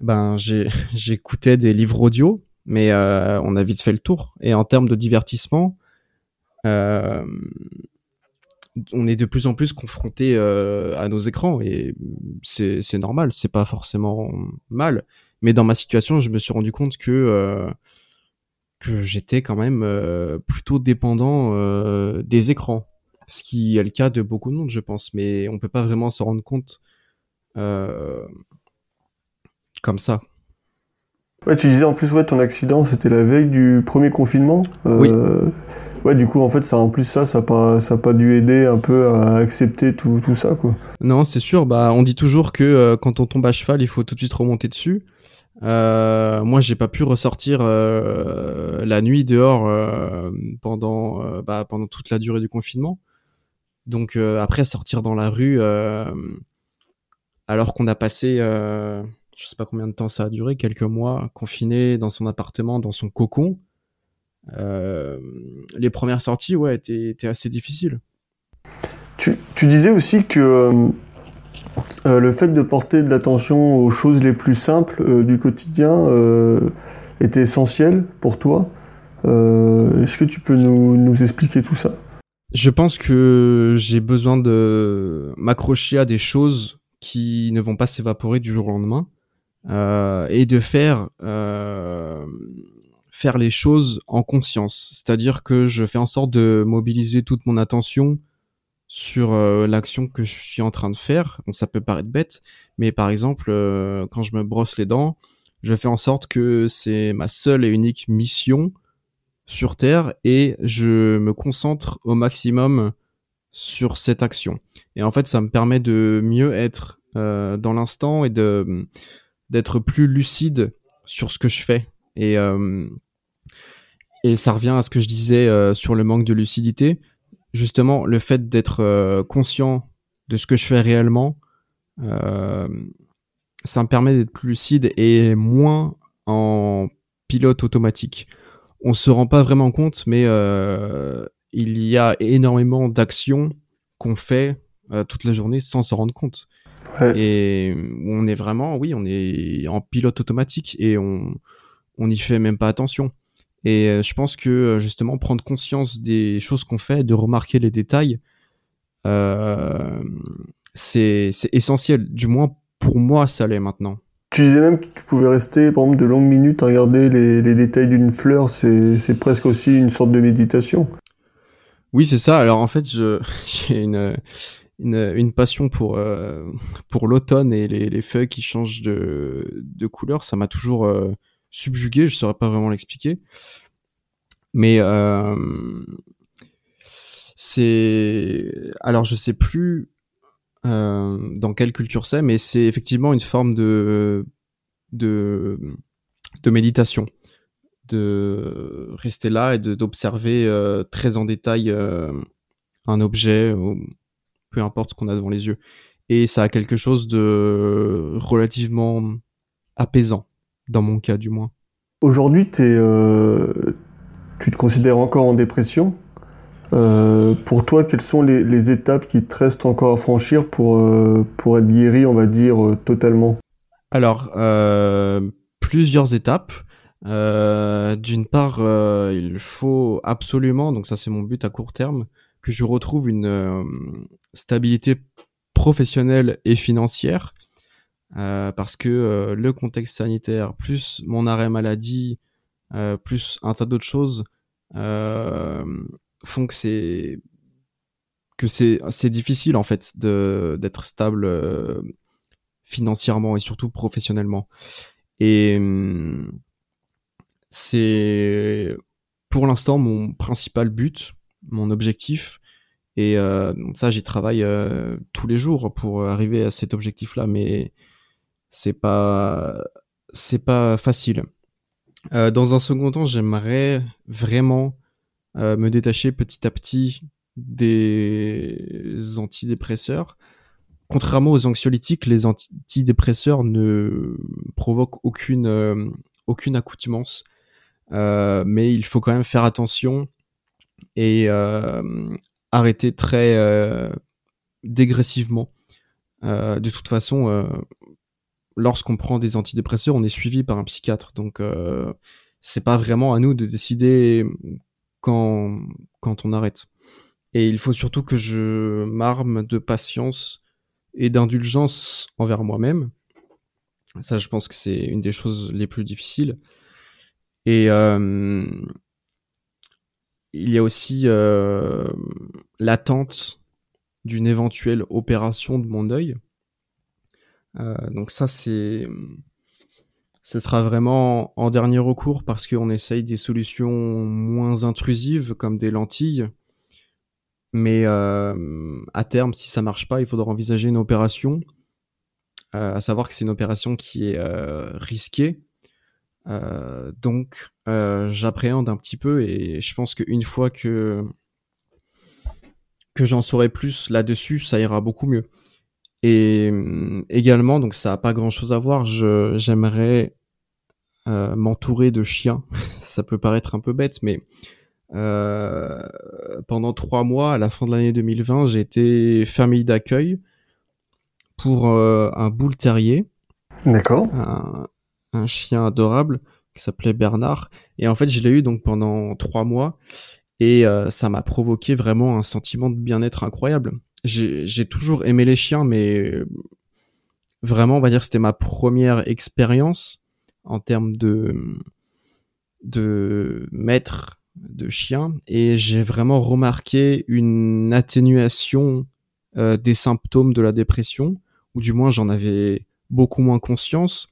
ben j'ai [laughs] j'écoutais des livres audio, mais euh, on a vite fait le tour. Et en termes de divertissement, euh, on est de plus en plus confronté euh, à nos écrans et c'est c'est normal, c'est pas forcément mal. Mais dans ma situation, je me suis rendu compte que euh, que j'étais quand même euh, plutôt dépendant des écrans, ce qui est le cas de beaucoup de monde, je pense. Mais on peut pas vraiment se rendre compte comme ça. Ouais, tu disais en plus, ouais, ton accident, c'était la veille du premier confinement. Oui. Ouais, du coup, en fait, en plus, ça, ça a pas, dû aider un peu à accepter tout, ça, quoi. Non, c'est sûr. Bah, on dit toujours que euh, quand on tombe à cheval, il faut tout de suite remonter dessus. Euh, moi, j'ai pas pu ressortir euh, la nuit dehors euh, pendant bah, pendant toute la durée du confinement. Donc après sortir dans la rue, alors qu'on a passé, je sais pas combien de temps ça a duré, quelques mois confiné dans son appartement, dans son cocon. Euh, les premières sorties, ouais, étaient, étaient assez difficiles. Tu, tu disais aussi que euh, euh, le fait de porter de l'attention aux choses les plus simples euh, du quotidien euh, était essentiel pour toi. Euh, Est-ce que tu peux nous, nous expliquer tout ça? Je pense que j'ai besoin de m'accrocher à des choses qui ne vont pas s'évaporer du jour au lendemain euh, et de faire euh, faire les choses en conscience. C'est-à-dire que je fais en sorte de mobiliser toute mon attention sur euh, l'action que je suis en train de faire. Bon, ça peut paraître bête, mais par exemple, euh, quand je me brosse les dents, je fais en sorte que c'est ma seule et unique mission sur Terre et je me concentre au maximum sur cette action. Et en fait, ça me permet de mieux être euh, dans l'instant et de d'être plus lucide sur ce que je fais. Et et ça revient à ce que je disais euh, sur le manque de lucidité. Justement, le fait d'être euh, conscient de ce que je fais réellement, euh, ça me permet d'être plus lucide et moins en pilote automatique. On se rend pas vraiment compte, mais il y a énormément d'actions qu'on fait toute la journée sans s'en rendre compte. Ouais. Et on est vraiment, oui, on est en pilote automatique et on on n'y fait même pas attention. Et euh, je pense que euh, justement prendre conscience des choses qu'on fait, de remarquer les détails, euh, c'est essentiel. Du moins pour moi, ça l'est maintenant. Tu disais même que tu pouvais rester, par exemple, de longues minutes à regarder les, les détails d'une fleur. C'est presque aussi une sorte de méditation. Oui, c'est ça. Alors en fait, [laughs] j'ai une une, une passion pour euh, pour l'automne et les, les feuilles qui changent de de couleur. Ça m'a toujours euh, subjugué. Je saurais pas vraiment l'expliquer, mais euh, c'est alors je sais plus euh, dans quelle culture c'est, mais c'est effectivement une forme de de de méditation de rester là et d'observer euh, très en détail euh, un objet ou peu importe ce qu'on a devant les yeux et ça a quelque chose de relativement apaisant dans mon cas du moins. Aujourd'hui, euh, tu te considères encore en dépression? Euh, pour toi, quelles sont les, les étapes qui te restent encore à franchir pour, euh, pour être guéri, on va dire, totalement? Alors plusieurs étapes. D'une part il faut absolument donc ça c'est mon but à court terme que je retrouve une stabilité professionnelle et financière euh, parce que euh, le contexte sanitaire, plus mon arrêt maladie, euh, plus un tas d'autres choses euh, font que c'est que c'est c'est difficile en fait de d'être stable euh, financièrement et surtout professionnellement. Et hum, c'est pour l'instant mon principal but, mon objectif. Et euh, ça, j'y travaille euh, tous les jours pour arriver à cet objectif-là, mais c'est pas pas facile. Euh, dans un second temps, j'aimerais vraiment euh, me détacher petit à petit des antidépresseurs. Contrairement aux anxiolytiques, les antidépresseurs ne provoquent aucune euh, accoutumance, mais il faut quand même faire attention et arrêter très dégressivement. De toute façon, lorsqu'on prend des antidépresseurs, on est suivi par un psychiatre. Donc, euh, c'est pas vraiment à nous de décider quand, quand on arrête. Et il faut surtout que je m'arme de patience et d'indulgence envers moi-même. Ça, je pense que c'est une des choses les plus difficiles. Et euh, il y a aussi euh, l'attente d'une éventuelle opération de mon œil. Euh, donc ça, c'est, ce sera vraiment en dernier recours parce qu'on essaye des solutions moins intrusives comme des lentilles. Mais euh, à terme, si ça marche pas, il faudra envisager une opération. Euh, à savoir que c'est une opération qui est risquée. donc j'appréhende un petit peu et je pense qu'une fois que que j'en saurai plus là-dessus, ça ira beaucoup mieux. Et euh, également, donc ça a pas grand-chose à voir, j'aimerais euh, m'entourer de chiens. [laughs] ça peut paraître un peu bête, mais euh, pendant trois mois, à la fin de l'année 2020, j'ai été famille d'accueil pour un boule terrier. D'accord. Un, un, chien adorable qui s'appelait Bernard. Et en fait, je l'ai eu donc pendant trois mois et euh, ça m'a provoqué vraiment un sentiment de bien-être incroyable. J'ai toujours aimé les chiens, mais vraiment, on va dire, c'était ma première expérience en termes de de maître de chien, et j'ai vraiment remarqué une atténuation euh, des symptômes de la dépression, ou du moins j'en avais beaucoup moins conscience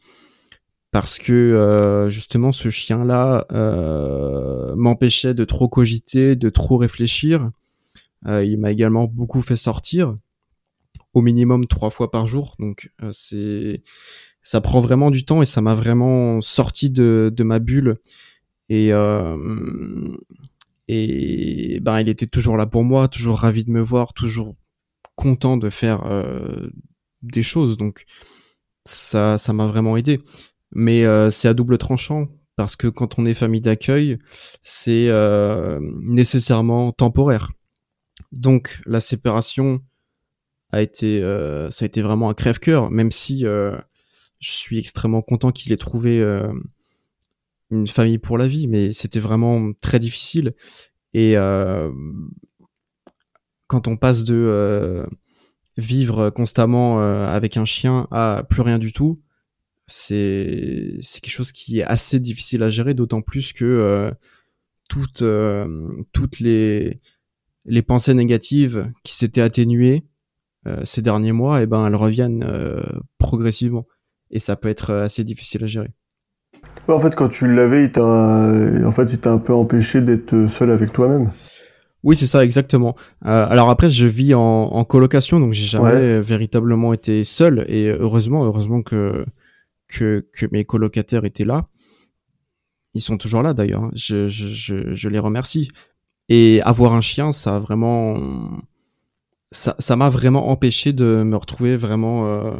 parce que euh, justement ce chien-là euh, m'empêchait de trop cogiter, de trop réfléchir. Euh, il m'a également beaucoup fait sortir, au minimum trois fois par jour. Donc c'est ça prend vraiment du temps et ça m'a vraiment sorti de, de ma bulle. Et et ben il était toujours là pour moi, toujours ravi de me voir, toujours content de faire des choses. Donc ça ça m'a vraiment aidé mais euh, c'est à double tranchant parce que quand on est famille d'accueil, c'est euh, nécessairement temporaire. Donc la séparation a été, euh, a été vraiment un crève-cœur, même si je suis extrêmement content qu'il ait trouvé une famille pour la vie, mais c'était vraiment très difficile. Et quand on passe de vivre constamment avec un chien à plus rien du tout, c'est quelque chose qui est assez difficile à gérer, d'autant plus que euh, euh, toutes les les pensées négatives qui s'étaient atténuées euh, ces derniers mois, et eh ben elles reviennent progressivement et ça peut être assez difficile à gérer. En fait, quand tu l'avais, il en fait, t'a un peu empêché d'être seul avec toi-même. Oui, c'est ça, exactement. Euh, alors après, je vis en, en colocation, donc j'ai jamais véritablement été seul. Et heureusement, heureusement que que, que mes colocataires étaient là. Ils sont toujours là d'ailleurs. Hein. Je, je, je, les remercie. Et avoir un chien, ça a vraiment, ça, m'a vraiment empêché de me retrouver vraiment euh,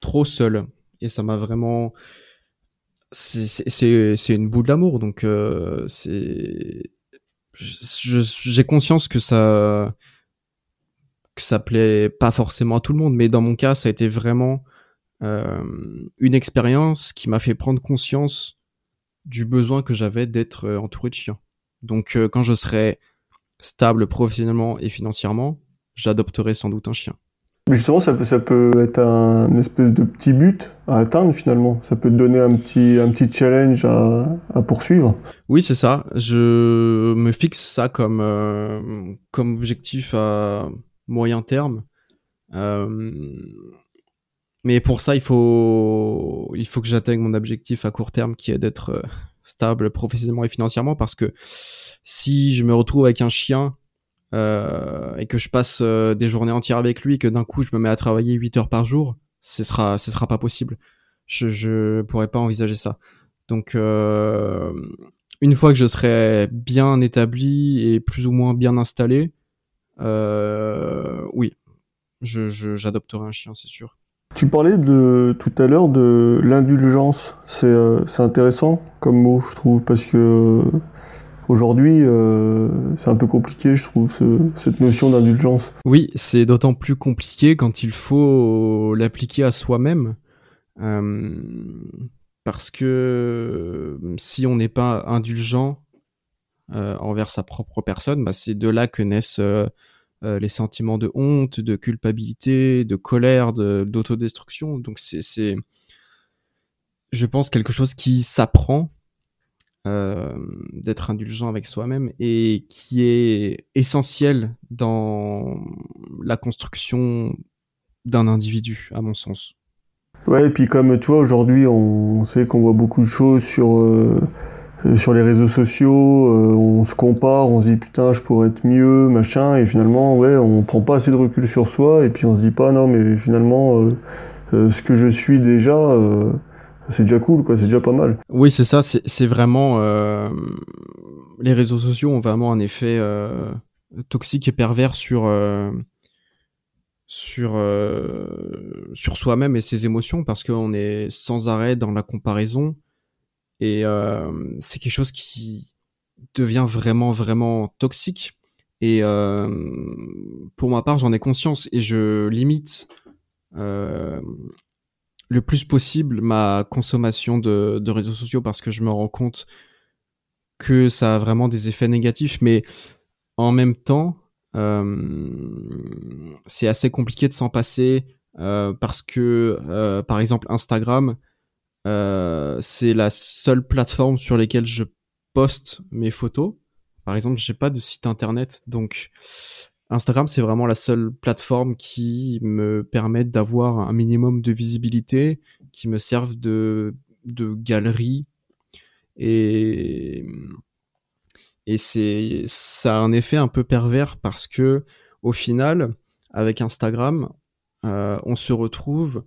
trop seul. Et ça m'a vraiment, c'est une boule d'amour. Donc euh, c'est, j'ai conscience que ça que ça plaît pas forcément à tout le monde, mais dans mon cas, ça a été vraiment euh, une expérience qui m'a fait prendre conscience du besoin que j'avais d'être entouré de chiens. Donc euh, quand je serai stable professionnellement et financièrement, j'adopterai sans doute un chien. Mais justement, ça peut, ça peut être un espèce de petit but à atteindre finalement. Ça peut te donner un petit, un petit challenge à, à poursuivre. Oui, c'est ça. Je me fixe ça comme, comme objectif à moyen terme. Euh, mais pour ça, il faut, il faut que j'atteigne mon objectif à court terme qui est d'être euh, stable professionnellement et financièrement parce que si je me retrouve avec un chien euh, et que je passe euh, des journées entières avec lui et que d'un coup je me mets à travailler 8 heures par jour, ce sera, ce sera pas possible. Je, je pourrais pas envisager ça. Donc, euh, une fois que je serai bien établi et plus ou moins bien installé, oui, je, j'adopterai un chien, c'est sûr. Tu parlais de tout à l'heure de l'indulgence. C'est euh, intéressant comme mot, je trouve, parce que euh, aujourd'hui, euh, c'est un peu compliqué, je trouve, ce, cette notion d'indulgence. Oui, c'est d'autant plus compliqué quand il faut l'appliquer à soi-même. parce que si on n'est pas indulgent envers sa propre personne, bah, c'est de là que naissent les sentiments de honte, de culpabilité, de colère, d'autodestruction. Donc c'est, je pense, quelque chose qui s'apprend euh, d'être indulgent avec soi-même et qui est essentiel dans la construction d'un individu, à mon sens. Ouais, et puis comme tu vois, aujourd'hui, on sait qu'on voit beaucoup de choses sur, euh, sur les réseaux sociaux, euh, on se compare, on se dit putain, je pourrais être mieux, machin, et finalement, ouais, on prend pas assez de recul sur soi, et puis on se dit pas, non, mais finalement, ce que je suis déjà, c'est déjà cool, quoi, c'est déjà pas mal. Oui, c'est ça, c'est vraiment. Euh, les réseaux sociaux ont vraiment un effet euh, toxique et pervers sur. Euh, sur sur soi-même et ses émotions parce qu'on est sans arrêt dans la comparaison et c'est quelque chose qui devient vraiment vraiment toxique et pour ma part j'en ai conscience et je limite le plus possible ma consommation de, réseaux sociaux parce que je me rends compte que ça a vraiment des effets négatifs. Mais en même temps, euh, c'est assez compliqué de s'en passer euh, parce que, euh, par exemple, Instagram, c'est la seule plateforme sur laquelle je poste mes photos. Par exemple, j'ai pas de site internet, donc Instagram, c'est vraiment la seule plateforme qui me permet d'avoir un minimum de visibilité, qui me serve de, de galerie. Et, et c'est, ça a un effet un peu pervers parce que, au final, avec Instagram, euh, on se retrouve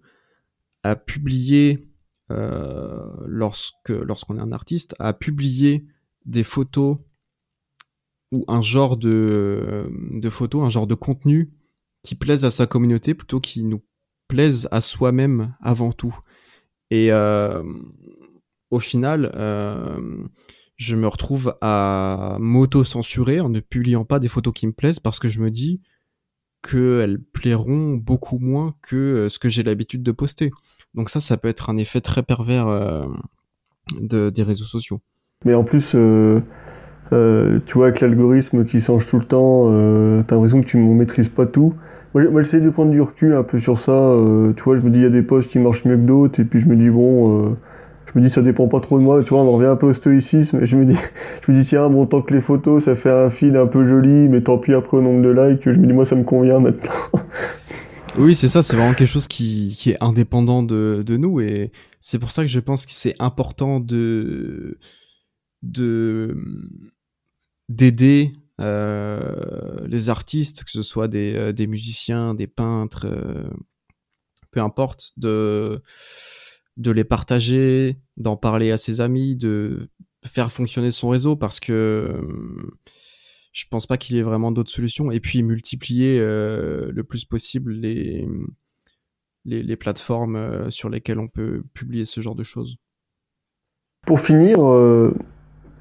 à publier, euh, lorsque, lorsqu'on est un artiste, à publier des photos ou un genre de, de photo, un genre de contenu qui plaise à sa communauté plutôt qu'il nous plaise à soi-même avant tout. Et euh, au final, euh, je me retrouve à m'auto-censurer en ne publiant pas des photos qui me plaisent parce que je me dis qu'elles plairont beaucoup moins que euh, ce que j'ai l'habitude de poster. Donc ça, ça peut être un effet très pervers de, des réseaux sociaux. Mais en plus, euh, tu vois, avec l'algorithme qui change tout le temps, euh, t'as l'impression que tu ne maîtrises pas tout. Moi, j'essaie de prendre du recul un peu sur ça. Euh, tu vois, je me dis, il y a des posts qui marchent mieux que d'autres, et puis je me dis, bon, euh, je me dis, ça dépend pas trop de moi. Tu vois, on en revient un peu au stoïcisme, et je me dis, [laughs] je me dis, tiens, bon, tant que les photos, ça fait un feed un peu joli, mais tant pis après au nombre de likes, je me dis, moi, ça me convient maintenant. [laughs] oui, c'est ça, c'est vraiment quelque chose qui, est indépendant de, nous, et c'est pour ça que je pense que c'est important de de d'aider euh, les artistes, que ce soit des, euh, musiciens, des peintres, euh, peu importe, de, de les partager, d'en parler à ses amis, de faire fonctionner son réseau parce que je pense pas qu'il y ait vraiment d'autres solutions. Et puis multiplier le plus possible les, les, les plateformes sur lesquelles on peut publier ce genre de choses. Pour finir,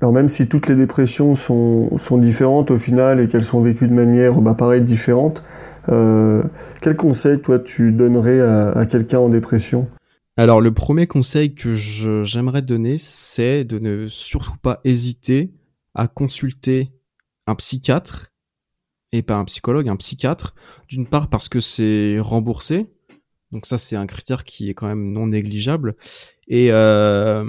alors même si toutes les dépressions sont, sont différentes au final et qu'elles sont vécues de manière bah, pareil différente, euh, quel conseil toi tu donnerais à, quelqu'un en dépression? Alors le premier conseil que j'aimerais donner, c'est de ne surtout pas hésiter à consulter un psychiatre et pas un psychologue, un psychiatre. D'une part parce que c'est remboursé, donc ça c'est un critère qui est quand même non négligeable. Et euh,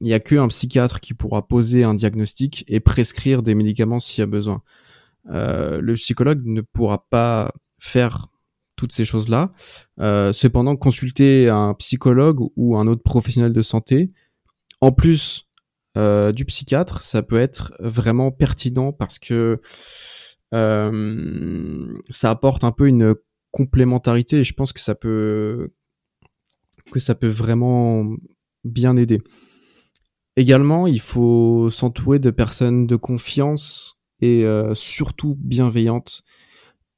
il n'y a qu'un psychiatre qui pourra poser un diagnostic et prescrire des médicaments s'il y a besoin. Euh, le psychologue ne pourra pas faire toutes ces choses-là. Euh, cependant, consulter un psychologue ou un autre professionnel de santé, en plus euh, du psychiatre, ça peut être vraiment pertinent parce que ça apporte un peu une complémentarité et je pense que ça peut que ça peut vraiment bien aider. Également, il faut s'entourer de personnes de confiance et euh, surtout bienveillantes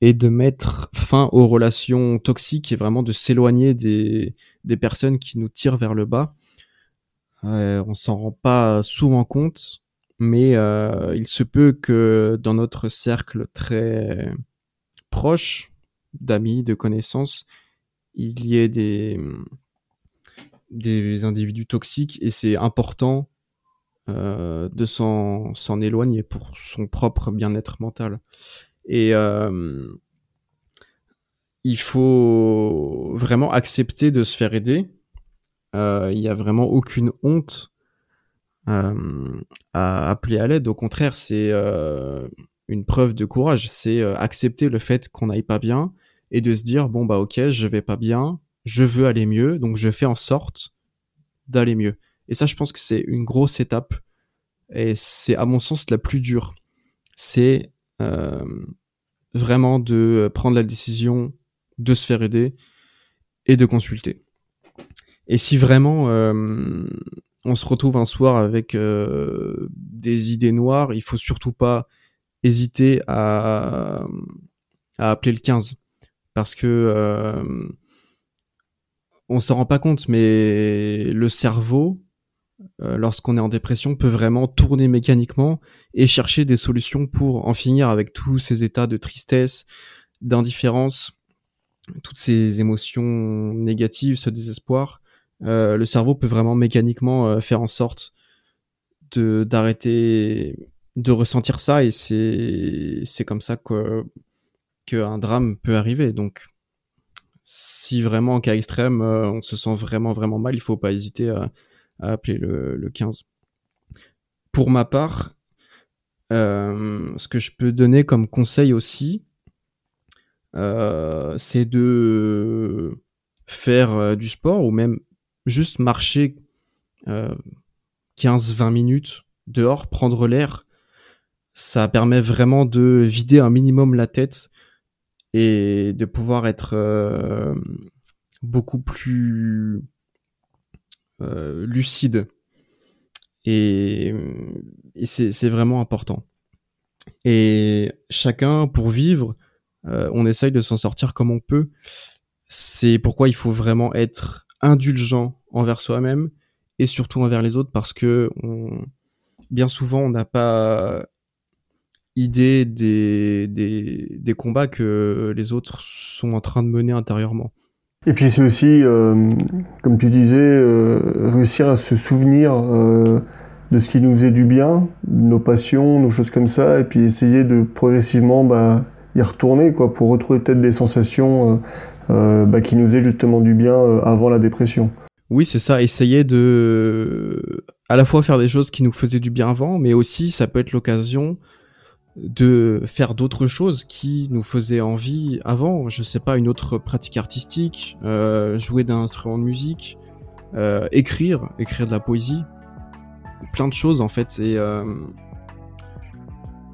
et de mettre fin aux relations toxiques et vraiment de s'éloigner des, des personnes qui nous tirent vers le bas. Euh, on s'en rend pas souvent compte, mais euh, il se peut que dans notre cercle très proche d'amis, de connaissances, il y ait des des individus toxiques et c'est important euh, de s'en s'en éloigner pour son propre bien-être mental. Et il faut vraiment accepter de se faire aider. Euh, il n'y a vraiment aucune honte euh, à appeler à l'aide. Au contraire, c'est euh, une preuve de courage. C'est accepter le fait qu'on n'aille pas bien et de se dire bon bah ok, je vais pas bien, je veux aller mieux, donc je fais en sorte d'aller mieux. Et ça, je pense que c'est une grosse étape et c'est à mon sens la plus dure. C'est vraiment de prendre la décision de se faire aider et de consulter. Et si vraiment euh, on se retrouve un soir avec euh, des idées noires, il faut surtout pas hésiter à, à appeler le 15 parce que euh, on s'en rend pas compte, mais le cerveau, euh, lorsqu'on est en dépression, peut vraiment tourner mécaniquement et chercher des solutions pour en finir avec tous ces états de tristesse, d'indifférence, toutes ces émotions négatives, ce désespoir, le cerveau peut vraiment mécaniquement euh, faire en sorte de d'arrêter de ressentir ça et c'est c'est comme ça que qu'un drame peut arriver. Donc si vraiment en cas extrême euh, on se sent vraiment vraiment mal, il faut pas hésiter à, appeler le, le 15. Pour ma part, euh, ce que je peux donner comme conseil aussi, euh, c'est de faire euh, du sport ou même juste marcher euh, 15-20 minutes dehors, prendre l'air. Ça permet vraiment de vider un minimum la tête et de pouvoir être euh, beaucoup plus euh, lucide. Et, c'est vraiment important. Et chacun, pour vivre, euh, on essaye de s'en sortir comme on peut. C'est pourquoi il faut vraiment être indulgent envers soi-même et surtout envers les autres parce que bien souvent on n'a pas idée des, des, combats que les autres sont en train de mener intérieurement. Et puis c'est aussi, euh, comme tu disais, euh, réussir à se souvenir euh, de ce qui nous faisait du bien, nos passions, nos choses comme ça, et puis essayer de progressivement bah, y retourner quoi, pour retrouver peut-être des sensations bah, qui nous faisaient justement du bien euh, avant la dépression. Oui, c'est ça, essayer de à la fois faire des choses qui nous faisaient du bien avant, mais aussi ça peut être l'occasion de faire d'autres choses qui nous faisaient envie avant. Je sais pas, une autre pratique artistique, euh, jouer d'un instrument de musique, euh, écrire, écrire de la poésie, plein de choses en fait. Et euh,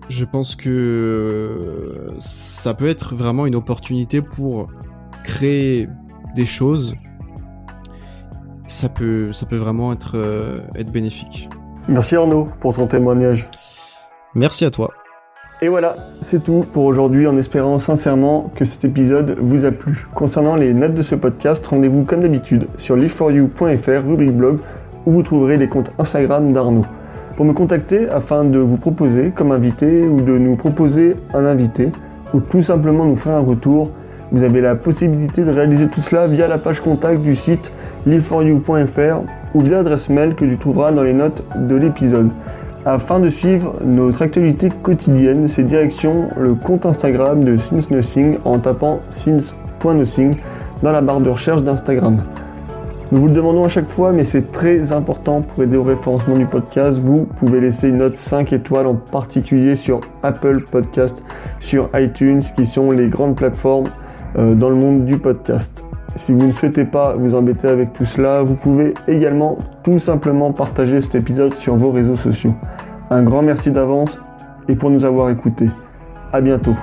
je pense que ça peut être vraiment une opportunité pour créer des choses. Ça peut, ça peut vraiment être, euh, être bénéfique. Merci Arnaud pour ton témoignage. Merci à toi. Et voilà, c'est tout pour aujourd'hui en espérant sincèrement que cet épisode vous a plu. Concernant les notes de ce podcast, rendez-vous comme d'habitude sur liveforyou.fr, rubrique blog, où vous trouverez les comptes Instagram d'Arnaud. Pour me contacter afin de vous proposer comme invité ou de nous proposer un invité, ou tout simplement nous faire un retour, vous avez la possibilité de réaliser tout cela via la page contact du site liveforyou.fr ou via l'adresse mail que tu trouveras dans les notes de l'épisode. Afin de suivre notre actualité quotidienne, c'est direction le compte Instagram de Since Nothing en tapant since.nothing dans la barre de recherche d'Instagram. Nous vous le demandons à chaque fois, mais c'est très important pour aider au référencement du podcast. Vous pouvez laisser une note 5 étoiles, en particulier sur Apple Podcast, sur iTunes, qui sont les grandes plateformes dans le monde du podcast. Si vous ne souhaitez pas vous embêter avec tout cela, vous pouvez également tout simplement partager cet épisode sur vos réseaux sociaux. Un grand merci d'avance et pour nous avoir écoutés. À bientôt.